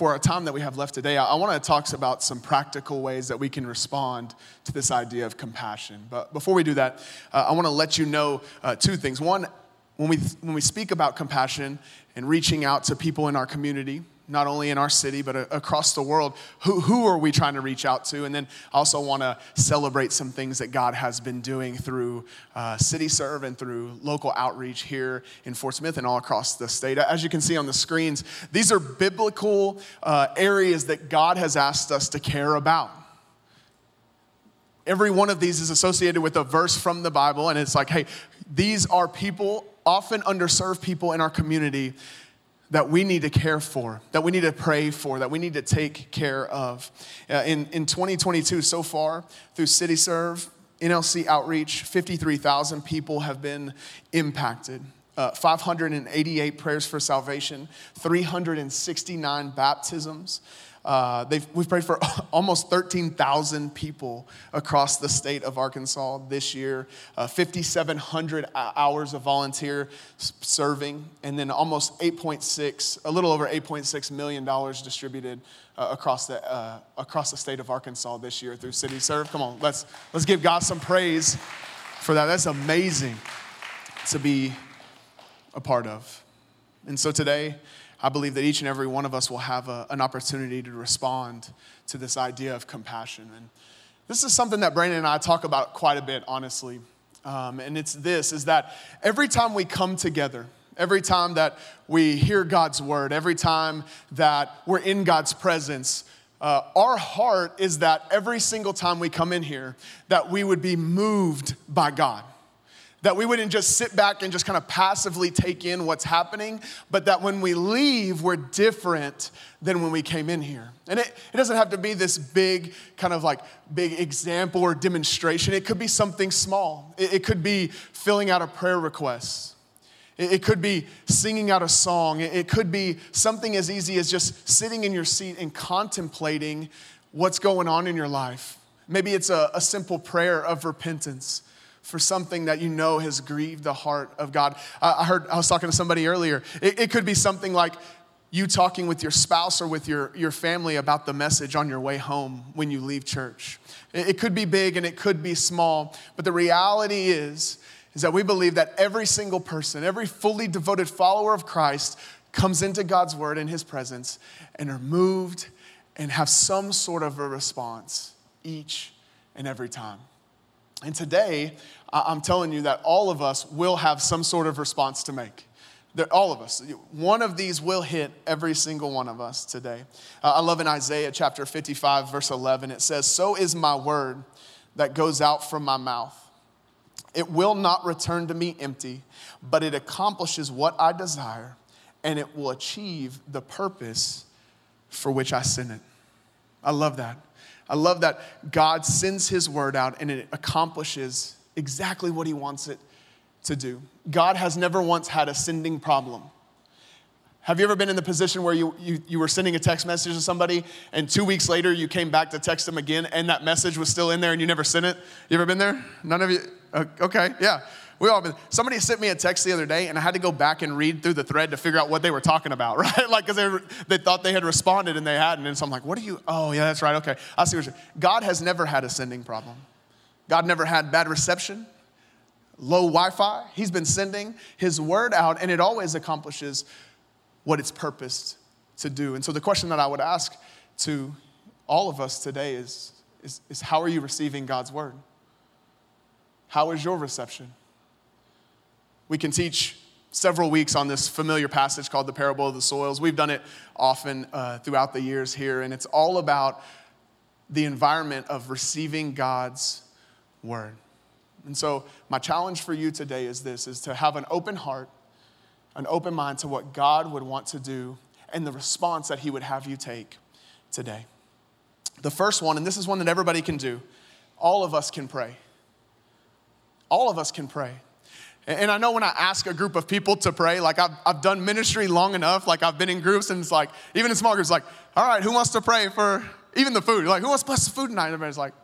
for our time that we have left today, I, I want to talk about some practical ways that we can respond to this idea of compassion. But before we do that, uh, I want to let you know uh, two things. One, when we, when we speak about compassion and reaching out to people in our community, not only in our city, but across the world. Who, who are we trying to reach out to? And then I also want to celebrate some things that God has been doing through uh, City Serve and through local outreach here in Fort Smith and all across the state. As you can see on the screens, these are biblical uh, areas that God has asked us to care about. Every one of these is associated with a verse from the Bible, and it's like, hey, these are people, often underserved people in our community that we need to care for, that we need to pray for, that we need to take care of. Uh, in, in 2022, so far, through City Serve, NLC Outreach, 53,000 people have been impacted. Uh, 588 prayers for salvation, 369 baptisms, uh, we've prayed for almost 13,000 people across the state of Arkansas this year, uh, 5,700 hours of volunteer serving, and then almost 8.6, a little over 8.6 million dollars distributed uh, across the uh, across the state of Arkansas this year through City Serve. Come on, let's let's give God some praise for that. That's amazing to be a part of. And so today. I believe that each and every one of us will have a, an opportunity to respond to this idea of compassion. And this is something that Brandon and I talk about quite a bit, honestly. Um, and it's this is that every time we come together, every time that we hear God's word, every time that we're in God's presence, uh, our heart is that every single time we come in here, that we would be moved by God that we wouldn't just sit back and just kind of passively take in what's happening, but that when we leave, we're different than when we came in here. And it, it doesn't have to be this big, kind of like big example or demonstration. It could be something small. It, it could be filling out a prayer request. It, could be singing out a song. It, it could be something as easy as just sitting in your seat and contemplating what's going on in your life. Maybe it's a, a simple prayer of repentance for something that you know has grieved the heart of God. I heard, I was talking to somebody earlier. It, it, could be something like you talking with your spouse or with your, your family about the message on your way home when you leave church. It, it could be big and it could be small, but the reality is, is that we believe that every single person, every fully devoted follower of Christ comes into God's word in his presence and are moved and have some sort of a response each and every time. And today, I'm telling you that all of us will have some sort of response to make. all of us. One of these will hit every single one of us today. Uh, I love in Isaiah chapter 55, verse 11, it says, So is my word that goes out from my mouth. It will not return to me empty, but it accomplishes what I desire, and it will achieve the purpose for which I sent it. I love that. I love that God sends his word out and it accomplishes exactly what he wants it to do. God has never once had a sending problem. Have you ever been in the position where you, you, you were sending a text message to somebody and two weeks later you came back to text them again and that message was still in there and you never sent it? You ever been there? None of you? Okay, yeah. We all been, somebody sent me a text the other day and I had to go back and read through the thread to figure out what they were talking about, right? like, because they, they thought they had responded and they hadn't. And so I'm like, what are you? Oh, yeah, that's right. Okay. I see what you're God has never had a sending problem. God never had bad reception, low Wi Fi. He's been sending his word out and it always accomplishes what it's purposed to do. And so the question that I would ask to all of us today is, is, is how are you receiving God's word? How is your reception? We can teach several weeks on this familiar passage called the parable of the soils. We've done it often uh, throughout the years here, and it's all about the environment of receiving God's word. And so, my challenge for you today is this is to have an open heart, an open mind to what God would want to do and the response that he would have you take today. The first one, and this is one that everybody can do, all of us can pray. All of us can pray. And I know when I ask a group of people to pray, like I've, I've done ministry long enough, like I've been in groups, and it's like, even in small groups, like, all right, who wants to pray for even the food? Like, who wants to bless the food tonight? And everybody's like,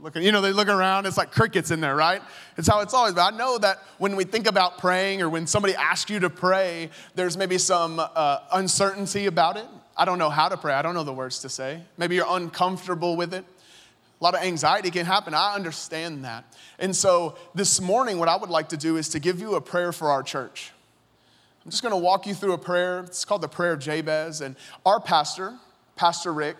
looking, you know, they look around, it's like crickets in there, right? It's how it's always. But I know that when we think about praying or when somebody asks you to pray, there's maybe some uh, uncertainty about it. I don't know how to pray. I don't know the words to say. Maybe you're uncomfortable with it. A lot of anxiety can happen. I understand that. And so this morning, what I would like to do is to give you a prayer for our church. I'm just going to walk you through a prayer. It's called the Prayer of Jabez. And our pastor, Pastor Rick,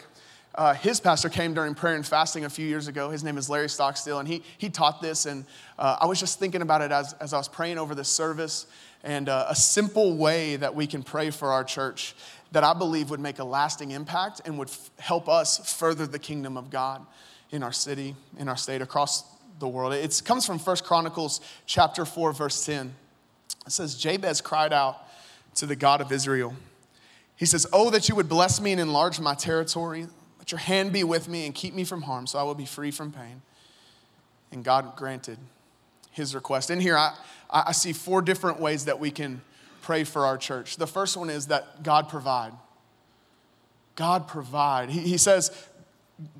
uh, his pastor came during prayer and fasting a few years ago. His name is Larry Stockstill, and he, he taught this. And uh, I was just thinking about it as, as I was praying over this service and uh, a simple way that we can pray for our church that I believe would make a lasting impact and would f- help us further the kingdom of God in our city, in our state, across the world. It comes from First Chronicles chapter 4, verse 10. It says, Jabez cried out to the God of Israel. He says, Oh, that you would bless me and enlarge my territory. Let your hand be with me and keep me from harm so I will be free from pain. And God granted his request. In here, I, I see four different ways that we can pray for our church. The first one is that God provide. God provide. He, he says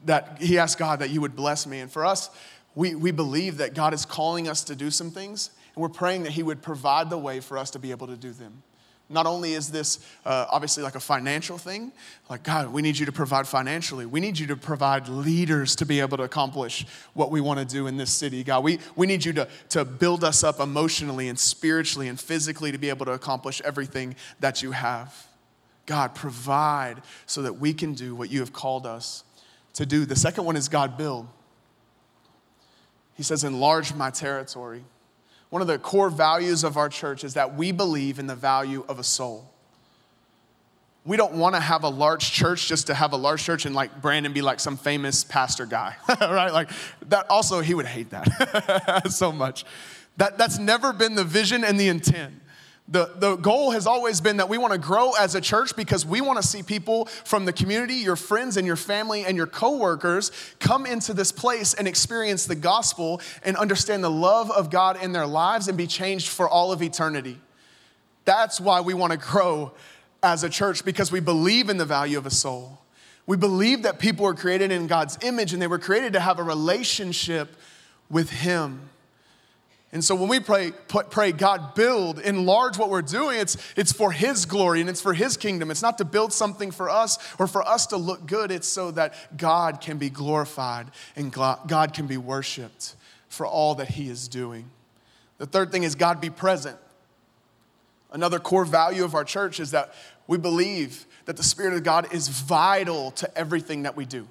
that he asked God that you would bless me. And for us, we, we believe that God is calling us to do some things, and we're praying that he would provide the way for us to be able to do them. Not only is this uh, obviously like a financial thing, like, God, we need you to provide financially. We need you to provide leaders to be able to accomplish what we want to do in this city. God, we, we need you to, to build us up emotionally and spiritually and physically to be able to accomplish everything that you have. God, provide so that we can do what you have called us to do. The second one is God, build. He says, enlarge my territory. One of the core values of our church is that we believe in the value of a soul. We don't want to have a large church just to have a large church and like Brandon be like some famous pastor guy, right? Like that also, he would hate that so much. That, that's never been the vision and the intent. The, the goal has always been that we want to grow as a church because we want to see people from the community, your friends and your family and your coworkers come into this place and experience the gospel and understand the love of God in their lives and be changed for all of eternity. That's why we want to grow as a church because we believe in the value of a soul. We believe that people were created in God's image and they were created to have a relationship with Him. And so when we pray, pray, God, build, enlarge what we're doing, it's, it's for His glory and it's for His kingdom. It's not to build something for us or for us to look good. It's so that God can be glorified and God can be worshiped for all that He is doing. The third thing is God be present. Another core value of our church is that we believe that the Spirit of God is vital to everything that we do.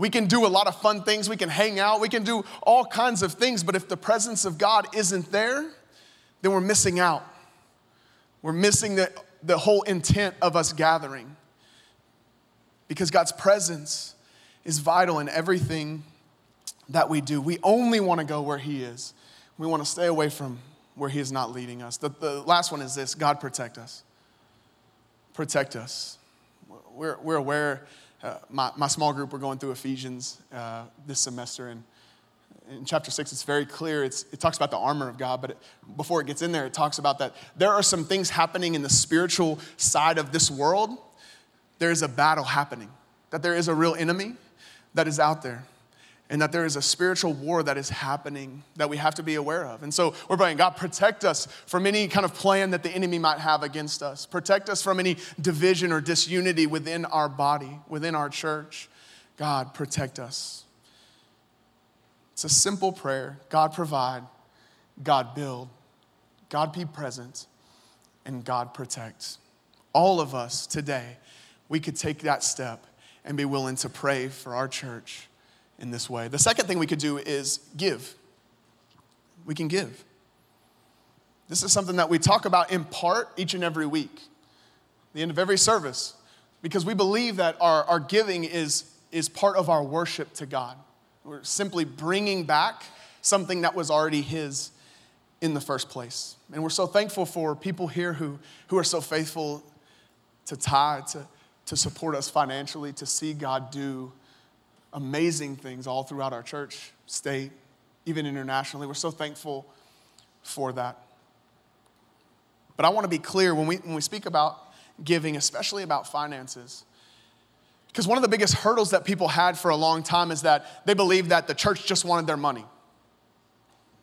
We can do a lot of fun things, we can hang out, we can do all kinds of things, but if the presence of God isn't there, then we're missing out. We're missing the, the whole intent of us gathering. Because God's presence is vital in everything that we do. We only want to go where He is, we want to stay away from where He is not leading us. The, the last one is this God protect us. Protect us. We're, we're aware uh, my, my small group, we're going through Ephesians uh, this semester, and in chapter six, it's very clear. It's, it talks about the armor of God, but it, before it gets in there, it talks about that there are some things happening in the spiritual side of this world. There is a battle happening, that there is a real enemy that is out there and that there is a spiritual war that is happening that we have to be aware of. And so we're praying, God, protect us from any kind of plan that the enemy might have against us. Protect us from any division or disunity within our body, within our church. God, protect us. It's a simple prayer God, provide, God, build, God, be present, and God, protect. All of us today, we could take that step and be willing to pray for our church in this way. The second thing we could do is give. We can give. This is something that we talk about in part each and every week, the end of every service, because we believe that our, our giving is, is part of our worship to God. We're simply bringing back something that was already His in the first place. And we're so thankful for people here who, who are so faithful to tithe, to, to support us financially, to see God do amazing things all throughout our church, state, even internationally. We're so thankful for that. But I want to be clear when we, when we speak about giving, especially about finances, because one of the biggest hurdles that people had for a long time is that they believed that the church just wanted their money.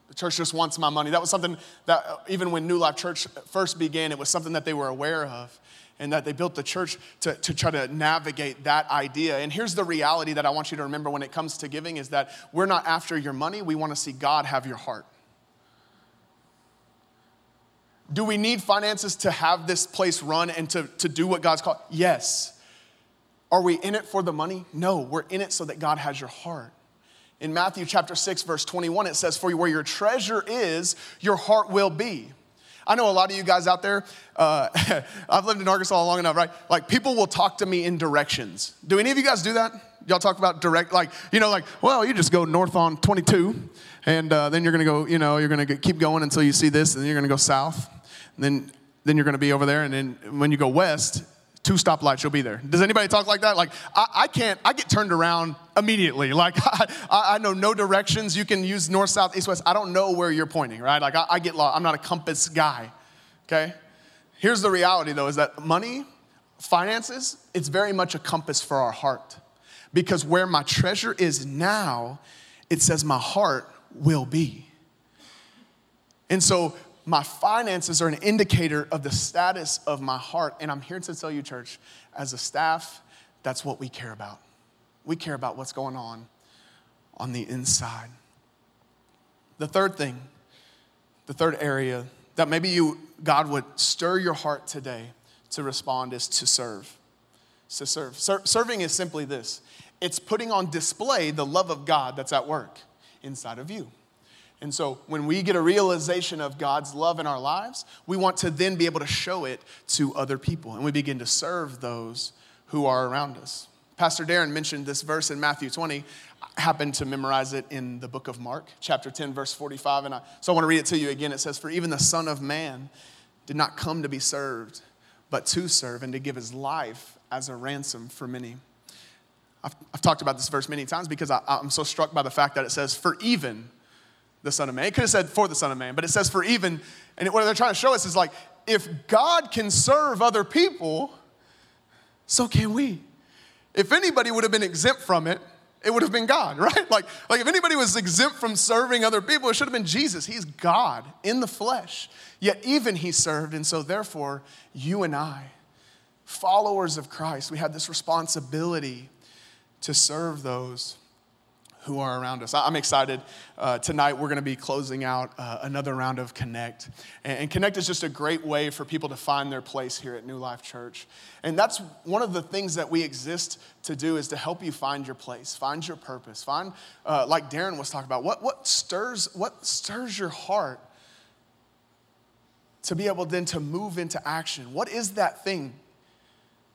The church just wants my money. That was something that, uh, even when New Life Church first began, it was something that they were aware of. And that they built the church to, to try to navigate that idea. And here's the reality that I want you to remember when it comes to giving is that we're not after your money, we want to see God have your heart. Do we need finances to have this place run and to, to do what God's called? Yes. Are we in it for the money? No, we're in it so that God has your heart. In Matthew chapter 6, verse 21, it says, For where your treasure is, your heart will be. I know a lot of you guys out there, uh, I've lived in Arkansas long enough, right? Like people will talk to me in directions. Do any of you guys do that? Y'all talk about direct, like, you know, like, well, you just go north on 22, and uh, then you're gonna go, you know, you're gonna keep going until you see this, and then you're gonna go south, and then, then you're gonna be over there, and then when you go west, two stoplights, you'll be there. Does anybody talk like that? Like, I, I can't, I get turned around immediately. Like, I, I, know no directions. You can use north, south, east, west. I don't know where you're pointing, right? Like, I, I get lost. I'm not a compass guy, okay? Here's the reality, though, is that money, finances, it's very much a compass for our heart. Because where my treasure is now, it says my heart will be. And so my finances are an indicator of the status of my heart. And I'm here to tell you, church, as a staff, that's what we care about. We care about what's going on on the inside. The third thing, the third area that maybe you, God would stir your heart today to respond is to serve. to serve. Ser- serving is simply this it's putting on display the love of God that's at work inside of you. And so when we get a realization of God's love in our lives, we want to then be able to show it to other people. And we begin to serve those who are around us. Pastor Darren mentioned this verse in Matthew 20. I happened to memorize it in the book of Mark, chapter 10, verse 45. And I, so I want to read it to you again. It says, For even the Son of Man did not come to be served, but to serve and to give his life as a ransom for many. I've, I've talked about this verse many times because I, I'm so struck by the fact that it says, For even the Son of Man. It could have said for the Son of Man, but it says for even. And what they're trying to show us is like, if God can serve other people, so can we. If anybody would have been exempt from it, it would have been God, right? Like, like if anybody was exempt from serving other people, it should have been Jesus. He's God in the flesh. Yet even he served, and so therefore, you and I, followers of Christ, we have this responsibility to serve those who are around us. I'm excited. Uh, tonight, we're going to be closing out uh, another round of Connect. And, and, Connect is just a great way for people to find their place here at New Life Church. And that's one of the things that we exist to do is to help you find your place, find your purpose, find, uh, like Darren was talking about, what, what, stirs, what stirs your heart to be able then to move into action? What is that thing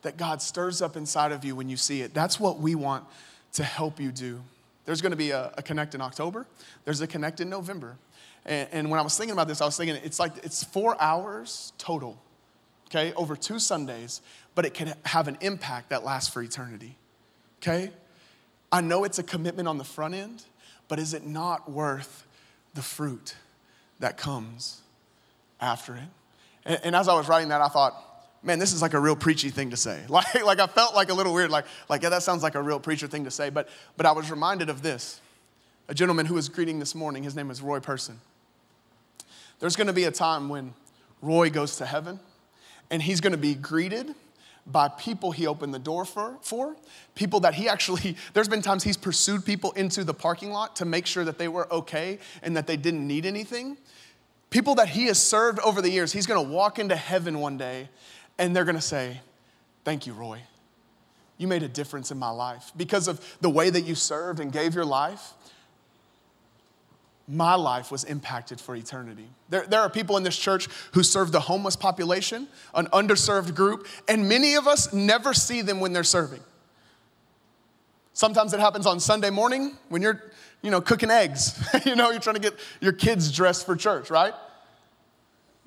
that God stirs up inside of you when you see it? That's what we want to help you do. There's going to be a, a, Connect in October. There's a Connect in November. And, and, when I was thinking about this, I was thinking it's like it's four hours total, okay, over two Sundays, but it can have an impact that lasts for eternity, okay? I know it's a commitment on the front end, but is it not worth the fruit that comes after it? and, and as I was writing that, I thought, man, this is like a real preachy thing to say. Like, like I felt like a little weird, like, like, yeah, that sounds like a real preacher thing to say. But, but I was reminded of this. A gentleman who was greeting this morning, his name is Roy Person. There's gonna be a time when Roy goes to heaven and he's gonna be greeted by people he opened the door for, for people that he actually there's been times he's pursued people into the parking lot to make sure that they were okay and that they didn't need anything people that he has served over the years he's going to walk into heaven one day and they're gonna say, Thank you, Roy. You made a difference in my life. Because of the way that you served and gave your life, my life was impacted for eternity. There, there are people in this church who serve the homeless population, an underserved group, and many of us never see them when they're serving. Sometimes it happens on Sunday morning when you're, you know, cooking eggs. you know, you're trying to get your kids dressed for church, right?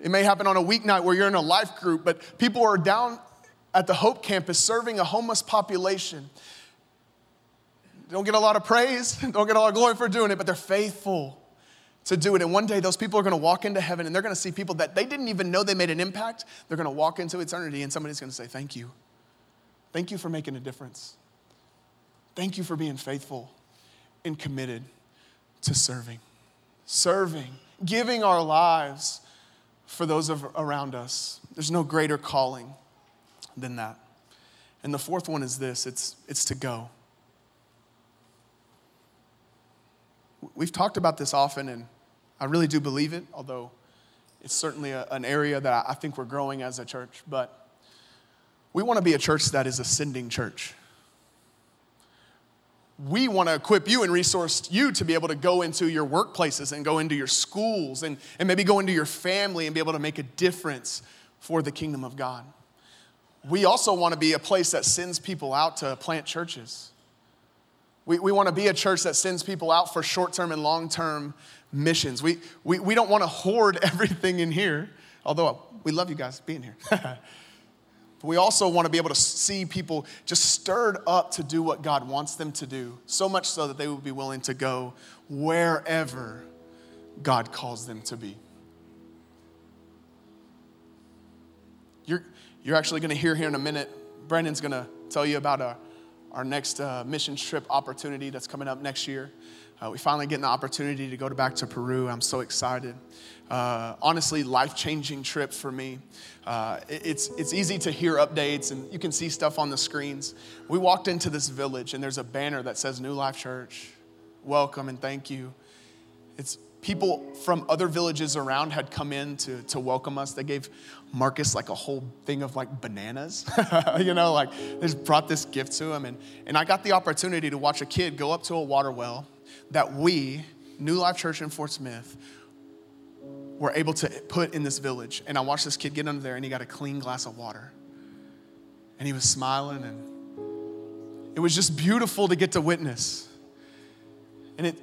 It may happen on a weeknight where you're in a life group, but people are down at the Hope campus serving a homeless population. Don't get a lot of praise, don't get a lot of glory for doing it, but they're faithful to do it. And one day those people are gonna walk into heaven and they're gonna see people that they didn't even know they made an impact. They're gonna walk into eternity and somebody's gonna say, Thank you. Thank you for making a difference. Thank you for being faithful and committed to serving. Serving, giving our lives for those of, around us. There's no greater calling than that. And the fourth one is this it's, it's to go. We've talked about this often, and I really do believe it, although it's certainly a, an area that I think we're growing as a church. But we want to be a church that is ascending church. We want to equip you and resource you to be able to go into your workplaces and go into your schools and, and maybe go into your family and be able to make a difference for the kingdom of God. We also want to be a place that sends people out to plant churches. We, we want to be a church that sends people out for short term and long term missions. We, we, we don't want to hoard everything in here, although we love you guys being here. but we also want to be able to see people just stirred up to do what God wants them to do, so much so that they would be willing to go wherever God calls them to be. You're, you're actually going to hear here in a minute, Brandon's going to tell you about a our next uh, mission trip opportunity that's coming up next year. Uh, we finally get an opportunity to go to back to Peru. I'm so excited. Uh, honestly, life changing trip for me. Uh, it's, it's easy to hear updates and you can see stuff on the screens. We walked into this village and there's a banner that says New Life Church, welcome and thank you. It's people from other villages around had come in to, to welcome us. They gave Marcus like a whole thing of like bananas, you know, like they just brought this gift to him. And, and I got the opportunity to watch a kid go up to a water well that we, New Life Church in Fort Smith, were able to put in this village. And I watched this kid get under there and he got a clean glass of water. And he was smiling and it was just beautiful to get to witness. And it,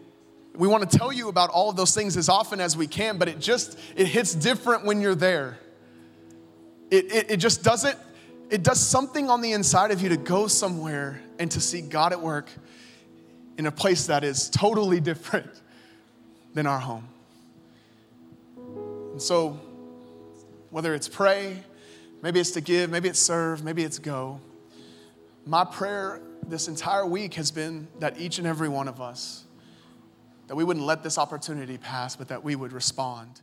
we want to tell you about all of those things as often as we can, but it just, it hits different when you're there. It, it, it just doesn't, it does something on the inside of you to go somewhere and to see God at work in a place that is totally different than our home. And so, whether it's pray, maybe it's to give, maybe it's serve, maybe it's go, my prayer this entire week has been that each and every one of us that we wouldn't let this opportunity pass, but that we would respond.